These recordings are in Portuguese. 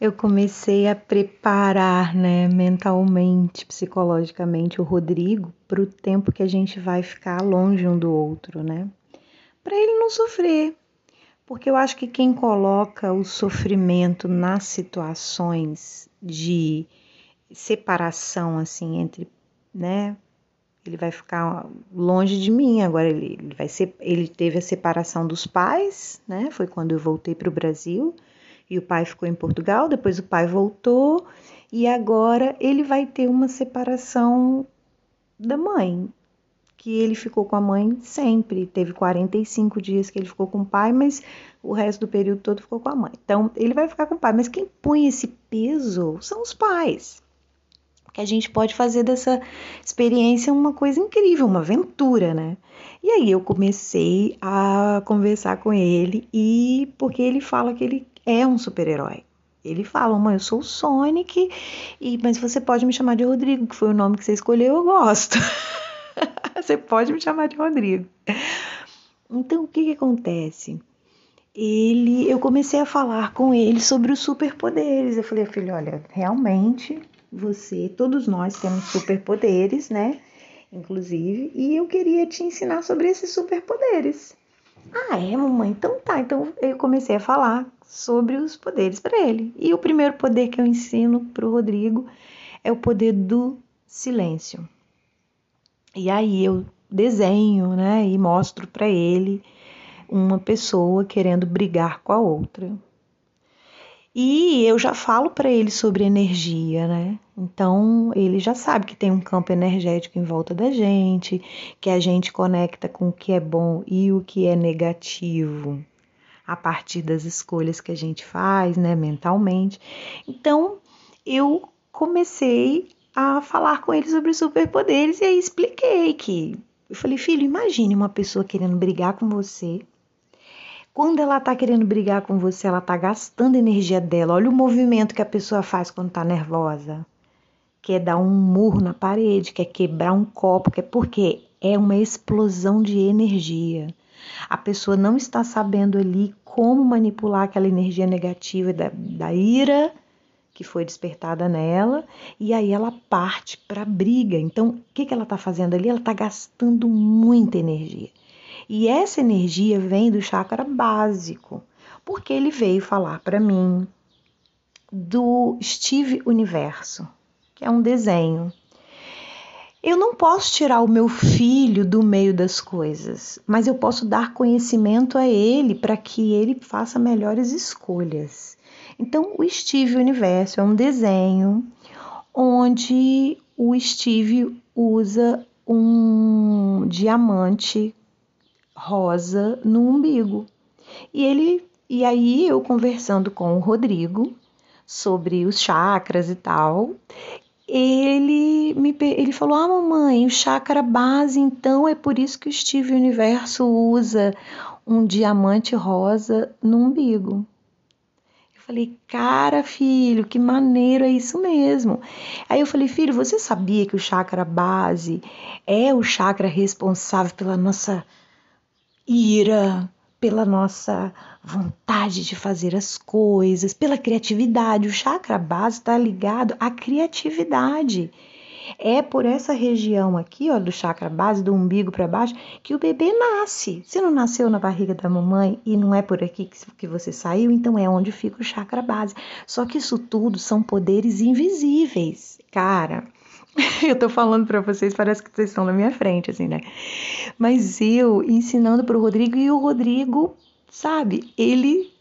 eu comecei a preparar, né, mentalmente, psicologicamente, o Rodrigo para o tempo que a gente vai ficar longe um do outro, né? Para ele não sofrer. Porque eu acho que quem coloca o sofrimento nas situações de separação, assim, entre, né? Ele vai ficar longe de mim agora. Ele, ele vai ser, ele teve a separação dos pais, né? Foi quando eu voltei para o Brasil e o pai ficou em Portugal, depois o pai voltou e agora ele vai ter uma separação da mãe, que ele ficou com a mãe sempre. Teve 45 dias que ele ficou com o pai, mas o resto do período todo ficou com a mãe. Então, ele vai ficar com o pai, mas quem põe esse peso são os pais. Que a gente pode fazer dessa experiência uma coisa incrível, uma aventura, né? E aí eu comecei a conversar com ele e porque ele fala que ele é um super-herói. Ele fala, mãe, eu sou o Sonic, e, mas você pode me chamar de Rodrigo, que foi o nome que você escolheu, eu gosto. você pode me chamar de Rodrigo. Então, o que, que acontece? Ele, eu comecei a falar com ele sobre os superpoderes. Eu falei, filho, olha, realmente você, todos nós temos superpoderes, né? Inclusive, e eu queria te ensinar sobre esses superpoderes. Ah, é, mamãe? Então tá. Então eu comecei a falar sobre os poderes para ele. E o primeiro poder que eu ensino para o Rodrigo é o poder do silêncio. E aí eu desenho, né, e mostro para ele uma pessoa querendo brigar com a outra. E eu já falo para ele sobre energia, né? Então ele já sabe que tem um campo energético em volta da gente, que a gente conecta com o que é bom e o que é negativo a partir das escolhas que a gente faz, né, mentalmente. Então eu comecei a falar com ele sobre superpoderes e aí expliquei que eu falei, filho, imagine uma pessoa querendo brigar com você quando ela tá querendo brigar com você, ela tá gastando energia dela. Olha o movimento que a pessoa faz quando tá nervosa. Quer dar um murro na parede, quer quebrar um copo, quer porque é uma explosão de energia. A pessoa não está sabendo ali como manipular aquela energia negativa da, da ira que foi despertada nela, e aí ela parte para a briga. Então, o que, que ela está fazendo ali? Ela está gastando muita energia. E essa energia vem do chakra básico, porque ele veio falar para mim do Steve Universo, que é um desenho. Eu não posso tirar o meu filho do meio das coisas, mas eu posso dar conhecimento a ele para que ele faça melhores escolhas. Então, o Steve Universo é um desenho onde o Steve usa um diamante rosa no umbigo. E ele e aí eu conversando com o Rodrigo sobre os chakras e tal, ele me ele falou: "Ah, mamãe, o chakra base, então é por isso que o Steve Universo usa um diamante rosa no umbigo". Eu falei: "Cara, filho, que maneiro é isso mesmo". Aí eu falei: "Filho, você sabia que o chakra base é o chakra responsável pela nossa ira, pela nossa vontade de fazer as coisas, pela criatividade. O chakra base está ligado à criatividade. É por essa região aqui, ó, do chakra base, do umbigo para baixo, que o bebê nasce. Se não nasceu na barriga da mamãe e não é por aqui que você saiu, então é onde fica o chakra base. Só que isso tudo são poderes invisíveis. Cara, eu tô falando para vocês, parece que vocês estão na minha frente, assim, né? Mas eu ensinando pro Rodrigo e o Rodrigo, sabe, ele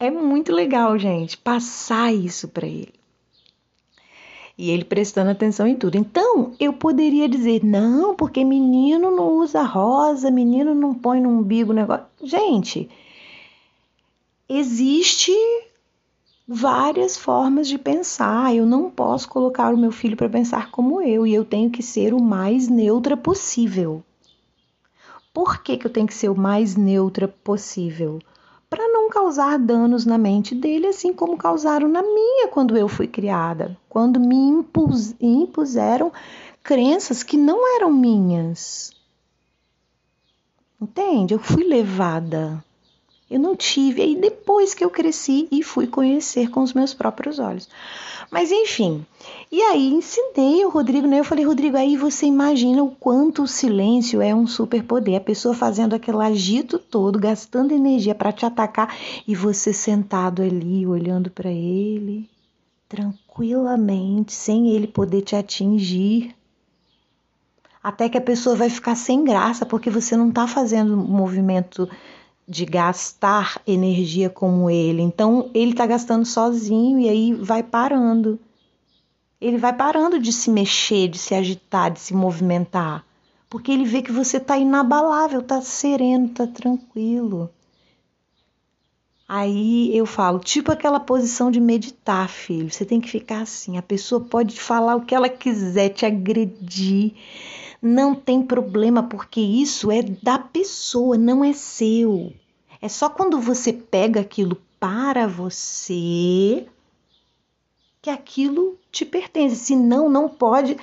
é muito legal, gente, passar isso para ele. E ele prestando atenção em tudo. Então, eu poderia dizer, não, porque menino não usa rosa, menino não põe no umbigo negócio. Gente, existe várias formas de pensar. Eu não posso colocar o meu filho para pensar como eu e eu tenho que ser o mais neutra possível. Por que, que eu tenho que ser o mais neutra possível? Para não causar danos na mente dele, assim como causaram na minha quando eu fui criada, quando me impus, impuseram crenças que não eram minhas. Entende? Eu fui levada Eu não tive. Aí depois que eu cresci e fui conhecer com os meus próprios olhos. Mas enfim, e aí ensinei o Rodrigo, né? Eu falei, Rodrigo, aí você imagina o quanto o silêncio é um superpoder. A pessoa fazendo aquele agito todo, gastando energia para te atacar e você sentado ali, olhando para ele, tranquilamente, sem ele poder te atingir. Até que a pessoa vai ficar sem graça porque você não está fazendo movimento de gastar energia como ele. Então ele está gastando sozinho e aí vai parando. Ele vai parando de se mexer, de se agitar, de se movimentar, porque ele vê que você está inabalável, está sereno, está tranquilo. Aí eu falo, tipo aquela posição de meditar, filho. Você tem que ficar assim. A pessoa pode falar o que ela quiser, te agredir. Não tem problema, porque isso é da pessoa, não é seu. É só quando você pega aquilo para você que aquilo te pertence. Senão, não pode.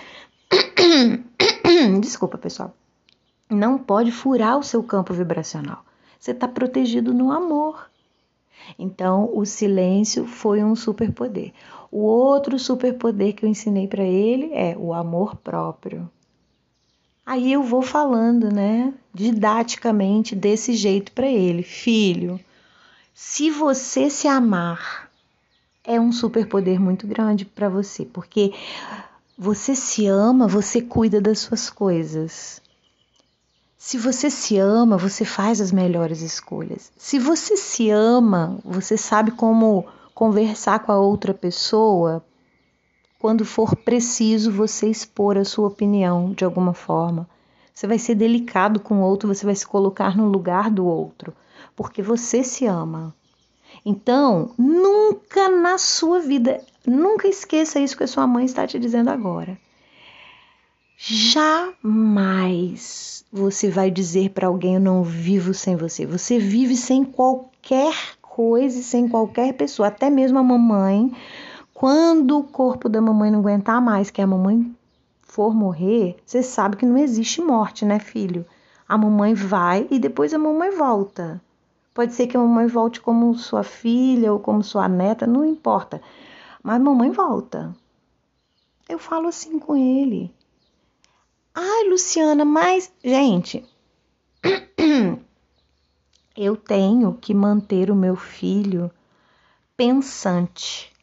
Desculpa, pessoal. Não pode furar o seu campo vibracional. Você está protegido no amor. Então, o silêncio foi um superpoder. O outro superpoder que eu ensinei para ele é o amor próprio. Aí eu vou falando, né, didaticamente desse jeito para ele, filho. Se você se amar, é um superpoder muito grande para você, porque você se ama, você cuida das suas coisas. Se você se ama, você faz as melhores escolhas. Se você se ama, você sabe como conversar com a outra pessoa quando for preciso você expor a sua opinião de alguma forma. Você vai ser delicado com o outro, você vai se colocar no lugar do outro, porque você se ama. Então, nunca na sua vida, nunca esqueça isso que a sua mãe está te dizendo agora. Jamais você vai dizer para alguém: Eu não vivo sem você. Você vive sem qualquer coisa, sem qualquer pessoa, até mesmo a mamãe. Quando o corpo da mamãe não aguentar mais, que a mamãe for morrer, você sabe que não existe morte, né, filho? A mamãe vai e depois a mamãe volta. Pode ser que a mamãe volte como sua filha ou como sua neta, não importa. Mas a mamãe volta. Eu falo assim com ele. Ai, Luciana, mas. Gente, eu tenho que manter o meu filho pensante.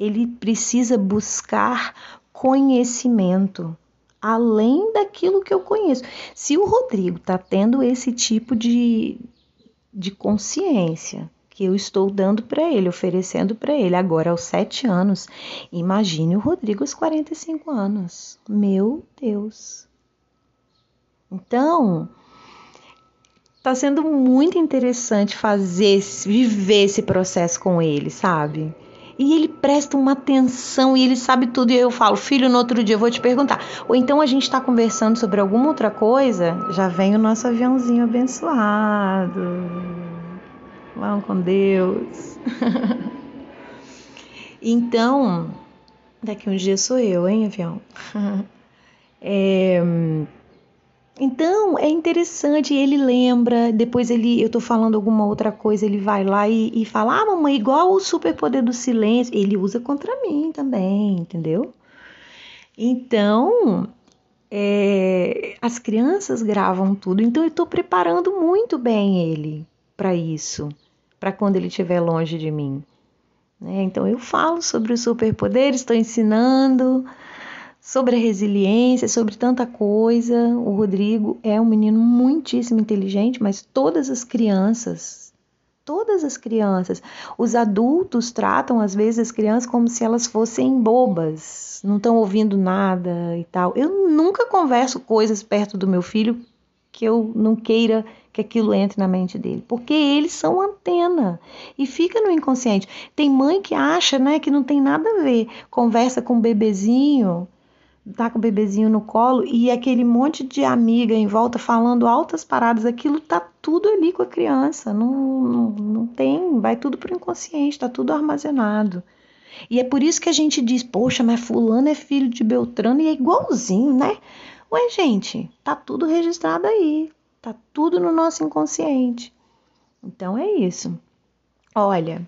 Ele precisa buscar conhecimento além daquilo que eu conheço. Se o Rodrigo está tendo esse tipo de, de consciência, que eu estou dando para ele, oferecendo para ele agora aos sete anos. Imagine o Rodrigo aos 45 anos. Meu Deus. Então, está sendo muito interessante fazer, viver esse processo com ele, sabe? E ele presta uma atenção e ele sabe tudo. E eu falo, filho, no outro dia eu vou te perguntar. Ou então a gente está conversando sobre alguma outra coisa, já vem o nosso aviãozinho abençoado Vão com Deus. então, daqui um dia sou eu, hein, avião? é, então, é interessante, ele lembra, depois ele, eu tô falando alguma outra coisa, ele vai lá e, e fala, ah, mamãe, igual o superpoder do silêncio, ele usa contra mim também, entendeu? Então, é, as crianças gravam tudo, então eu estou preparando muito bem ele para isso para quando ele estiver longe de mim. Né? Então eu falo sobre os superpoderes, estou ensinando sobre a resiliência, sobre tanta coisa. O Rodrigo é um menino muitíssimo inteligente, mas todas as crianças, todas as crianças, os adultos tratam às vezes as crianças como se elas fossem bobas, não estão ouvindo nada e tal. Eu nunca converso coisas perto do meu filho que eu não queira que aquilo entre na mente dele, porque eles são antena e fica no inconsciente. Tem mãe que acha, né, que não tem nada a ver, conversa com o bebezinho, tá com o bebezinho no colo e aquele monte de amiga em volta falando altas paradas, aquilo tá tudo ali com a criança, não, não, não tem, vai tudo pro inconsciente, tá tudo armazenado. E é por isso que a gente diz, poxa, mas fulano é filho de Beltrano e é igualzinho, né? Ué, gente, tá tudo registrado aí, tá tudo no nosso inconsciente. Então é isso. Olha,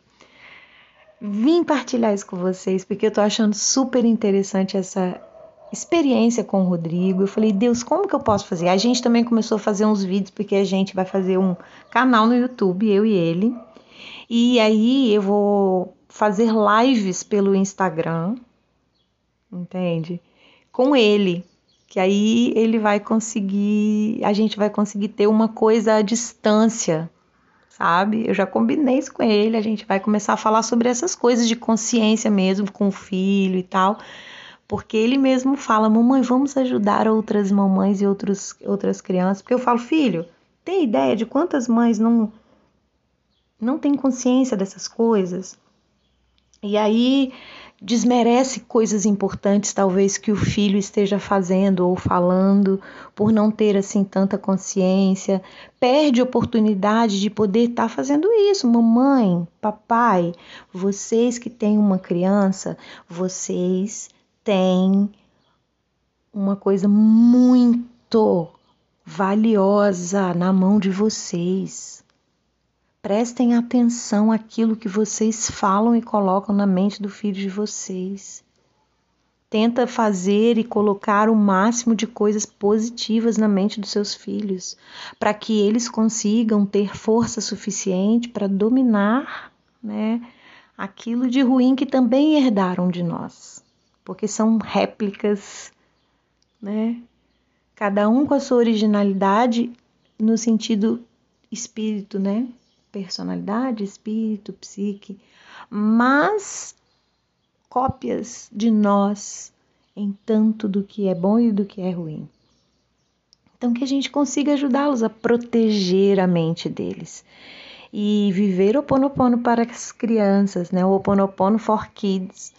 vim partilhar isso com vocês porque eu tô achando super interessante essa experiência com o Rodrigo. Eu falei, Deus, como que eu posso fazer? A gente também começou a fazer uns vídeos porque a gente vai fazer um canal no YouTube, eu e ele. E aí eu vou fazer lives pelo Instagram, entende? Com ele, que aí ele vai conseguir, a gente vai conseguir ter uma coisa à distância, sabe? Eu já combinei isso com ele, a gente vai começar a falar sobre essas coisas de consciência mesmo com o filho e tal, porque ele mesmo fala: "Mamãe, vamos ajudar outras mamães e outros, outras crianças", porque eu falo: "Filho, tem ideia de quantas mães não não têm consciência dessas coisas?" E aí desmerece coisas importantes, talvez que o filho esteja fazendo ou falando, por não ter assim tanta consciência, perde oportunidade de poder estar tá fazendo isso. Mamãe, papai, vocês que têm uma criança, vocês têm uma coisa muito valiosa na mão de vocês. Prestem atenção àquilo que vocês falam e colocam na mente do filho de vocês. Tenta fazer e colocar o máximo de coisas positivas na mente dos seus filhos, para que eles consigam ter força suficiente para dominar, né, aquilo de ruim que também herdaram de nós, porque são réplicas, né? Cada um com a sua originalidade no sentido espírito, né? personalidade, espírito, psique, mas cópias de nós em tanto do que é bom e do que é ruim. Então, que a gente consiga ajudá-los a proteger a mente deles e viver o Ponopono para as crianças, né? O Ponopono for Kids.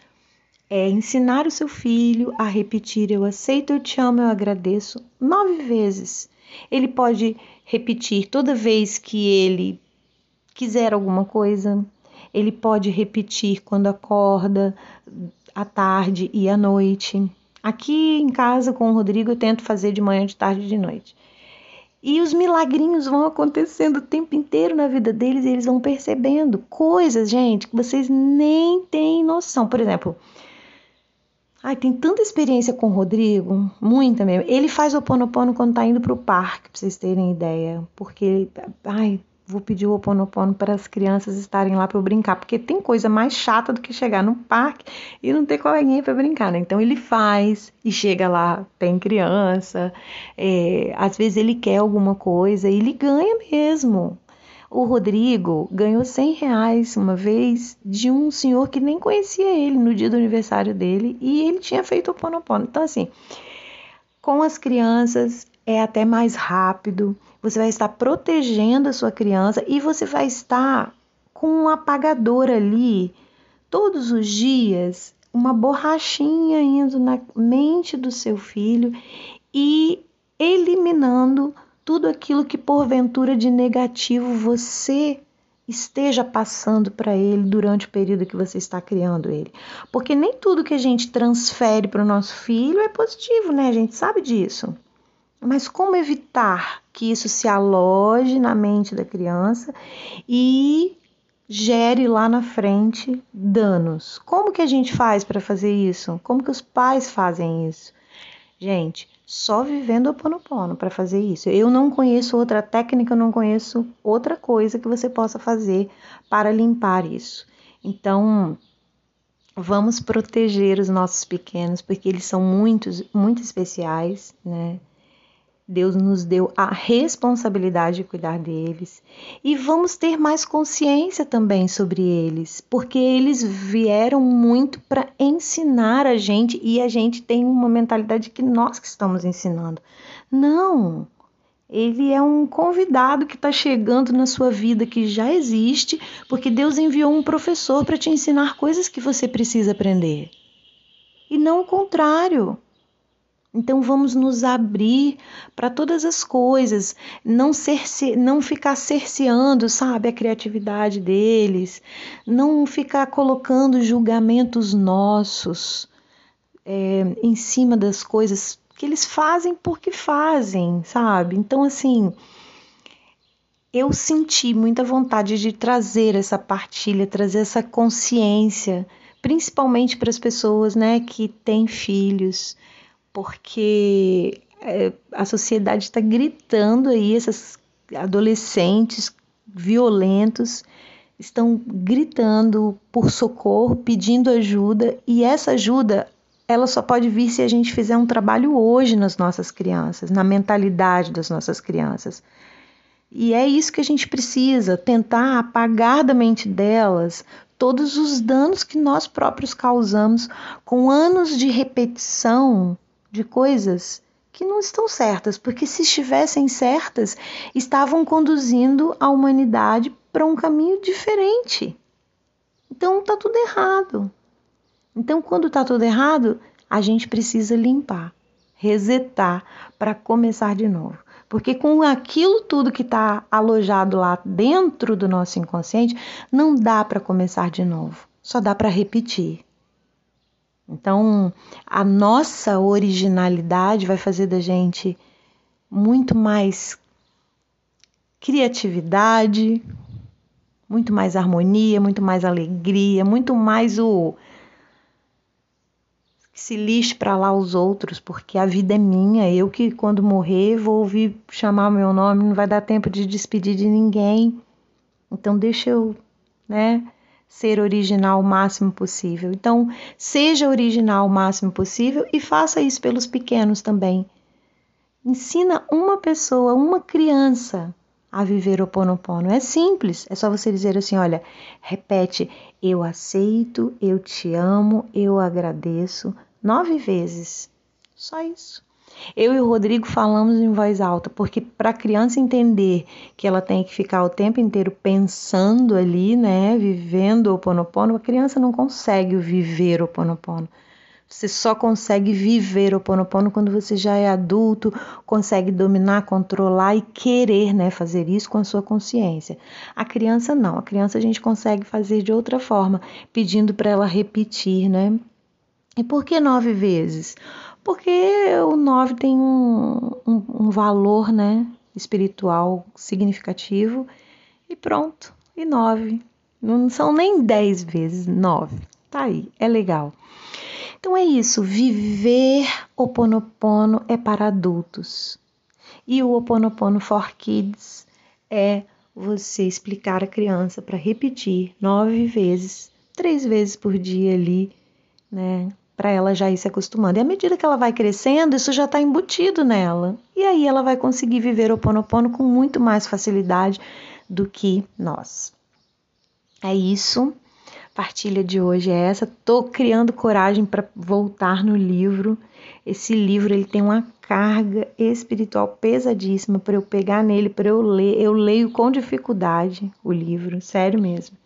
É ensinar o seu filho a repetir eu aceito, eu te amo, eu agradeço nove vezes. Ele pode repetir toda vez que ele quiser alguma coisa, ele pode repetir quando acorda, à tarde e à noite. Aqui em casa com o Rodrigo eu tento fazer de manhã, de tarde e de noite. E os milagrinhos vão acontecendo o tempo inteiro na vida deles e eles vão percebendo coisas, gente, que vocês nem têm noção. Por exemplo, ai, tem tanta experiência com o Rodrigo, muita mesmo. Ele faz o ponopono quando tá indo pro parque, pra vocês terem ideia. Porque, ai, vou pedir o Oponopono para as crianças estarem lá para eu brincar, porque tem coisa mais chata do que chegar no parque e não ter coleguinha para brincar, né? Então ele faz e chega lá, tem criança, é, às vezes ele quer alguma coisa e ele ganha mesmo. O Rodrigo ganhou 100 reais uma vez de um senhor que nem conhecia ele no dia do aniversário dele e ele tinha feito o Ponopono. Então, assim, com as crianças é até mais rápido, você vai estar protegendo a sua criança e você vai estar com um apagador ali todos os dias, uma borrachinha indo na mente do seu filho e eliminando tudo aquilo que porventura de negativo você esteja passando para ele durante o período que você está criando ele. Porque nem tudo que a gente transfere para o nosso filho é positivo, né? A gente sabe disso. Mas como evitar que isso se aloje na mente da criança e gere lá na frente danos? Como que a gente faz para fazer isso? Como que os pais fazem isso? Gente, só vivendo o ponopono para fazer isso. Eu não conheço outra técnica, eu não conheço outra coisa que você possa fazer para limpar isso. Então, vamos proteger os nossos pequenos, porque eles são muitos, muito especiais, né? Deus nos deu a responsabilidade de cuidar deles e vamos ter mais consciência também sobre eles, porque eles vieram muito para ensinar a gente e a gente tem uma mentalidade que nós que estamos ensinando. Não, ele é um convidado que está chegando na sua vida que já existe, porque Deus enviou um professor para te ensinar coisas que você precisa aprender. E não o contrário. Então vamos nos abrir para todas as coisas, não cerce, não ficar cerceando, sabe, a criatividade deles, não ficar colocando julgamentos nossos é, em cima das coisas que eles fazem porque fazem, sabe? Então assim, eu senti muita vontade de trazer essa partilha, trazer essa consciência, principalmente para as pessoas, né, que têm filhos, porque é, a sociedade está gritando aí, esses adolescentes violentos estão gritando por socorro, pedindo ajuda, e essa ajuda ela só pode vir se a gente fizer um trabalho hoje nas nossas crianças, na mentalidade das nossas crianças. E é isso que a gente precisa, tentar apagar da mente delas todos os danos que nós próprios causamos com anos de repetição de coisas que não estão certas, porque se estivessem certas, estavam conduzindo a humanidade para um caminho diferente. Então está tudo errado. Então, quando está tudo errado, a gente precisa limpar, resetar para começar de novo. Porque com aquilo tudo que está alojado lá dentro do nosso inconsciente, não dá para começar de novo, só dá para repetir. Então, a nossa originalidade vai fazer da gente muito mais criatividade, muito mais harmonia, muito mais alegria, muito mais o que se lixe para lá os outros, porque a vida é minha. Eu que quando morrer vou ouvir chamar meu nome, não vai dar tempo de despedir de ninguém. Então deixa eu, né, ser original o máximo possível. Então, seja original o máximo possível e faça isso pelos pequenos também. Ensina uma pessoa, uma criança a viver o Ponopono. É simples, é só você dizer assim: olha, repete, eu aceito, eu te amo, eu agradeço, nove vezes. Só isso. Eu e o Rodrigo falamos em voz alta, porque para a criança entender que ela tem que ficar o tempo inteiro pensando ali, né, vivendo o Ponopono, a criança não consegue viver o Ponopono. Você só consegue viver o Ponopono quando você já é adulto, consegue dominar, controlar e querer, né, fazer isso com a sua consciência. A criança não, a criança a gente consegue fazer de outra forma, pedindo para ela repetir, né? E por que nove vezes? Porque o nove tem um, um, um valor, né, espiritual significativo e pronto. E nove. Não são nem dez vezes, nove. Tá aí, é legal. Então é isso, viver o Ponopono é para adultos. E o Oponopono for Kids é você explicar a criança para repetir nove vezes, três vezes por dia ali, né? Para ela já ir se acostumando. E à medida que ela vai crescendo, isso já está embutido nela. E aí ela vai conseguir viver o Ponopono com muito mais facilidade do que nós. É isso partilha de hoje é essa. Tô criando coragem para voltar no livro. Esse livro ele tem uma carga espiritual pesadíssima para eu pegar nele, para eu ler. Eu leio com dificuldade o livro, sério mesmo.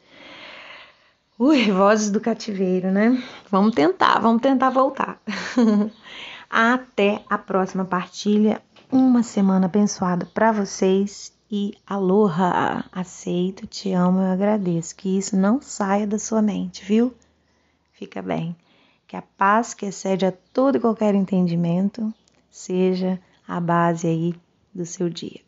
Ui, vozes do cativeiro, né? Vamos tentar, vamos tentar voltar. Até a próxima partilha. Uma semana abençoada para vocês e aloha, aceito, te amo, eu agradeço. Que isso não saia da sua mente, viu? Fica bem. Que a paz que excede a todo e qualquer entendimento seja a base aí do seu dia.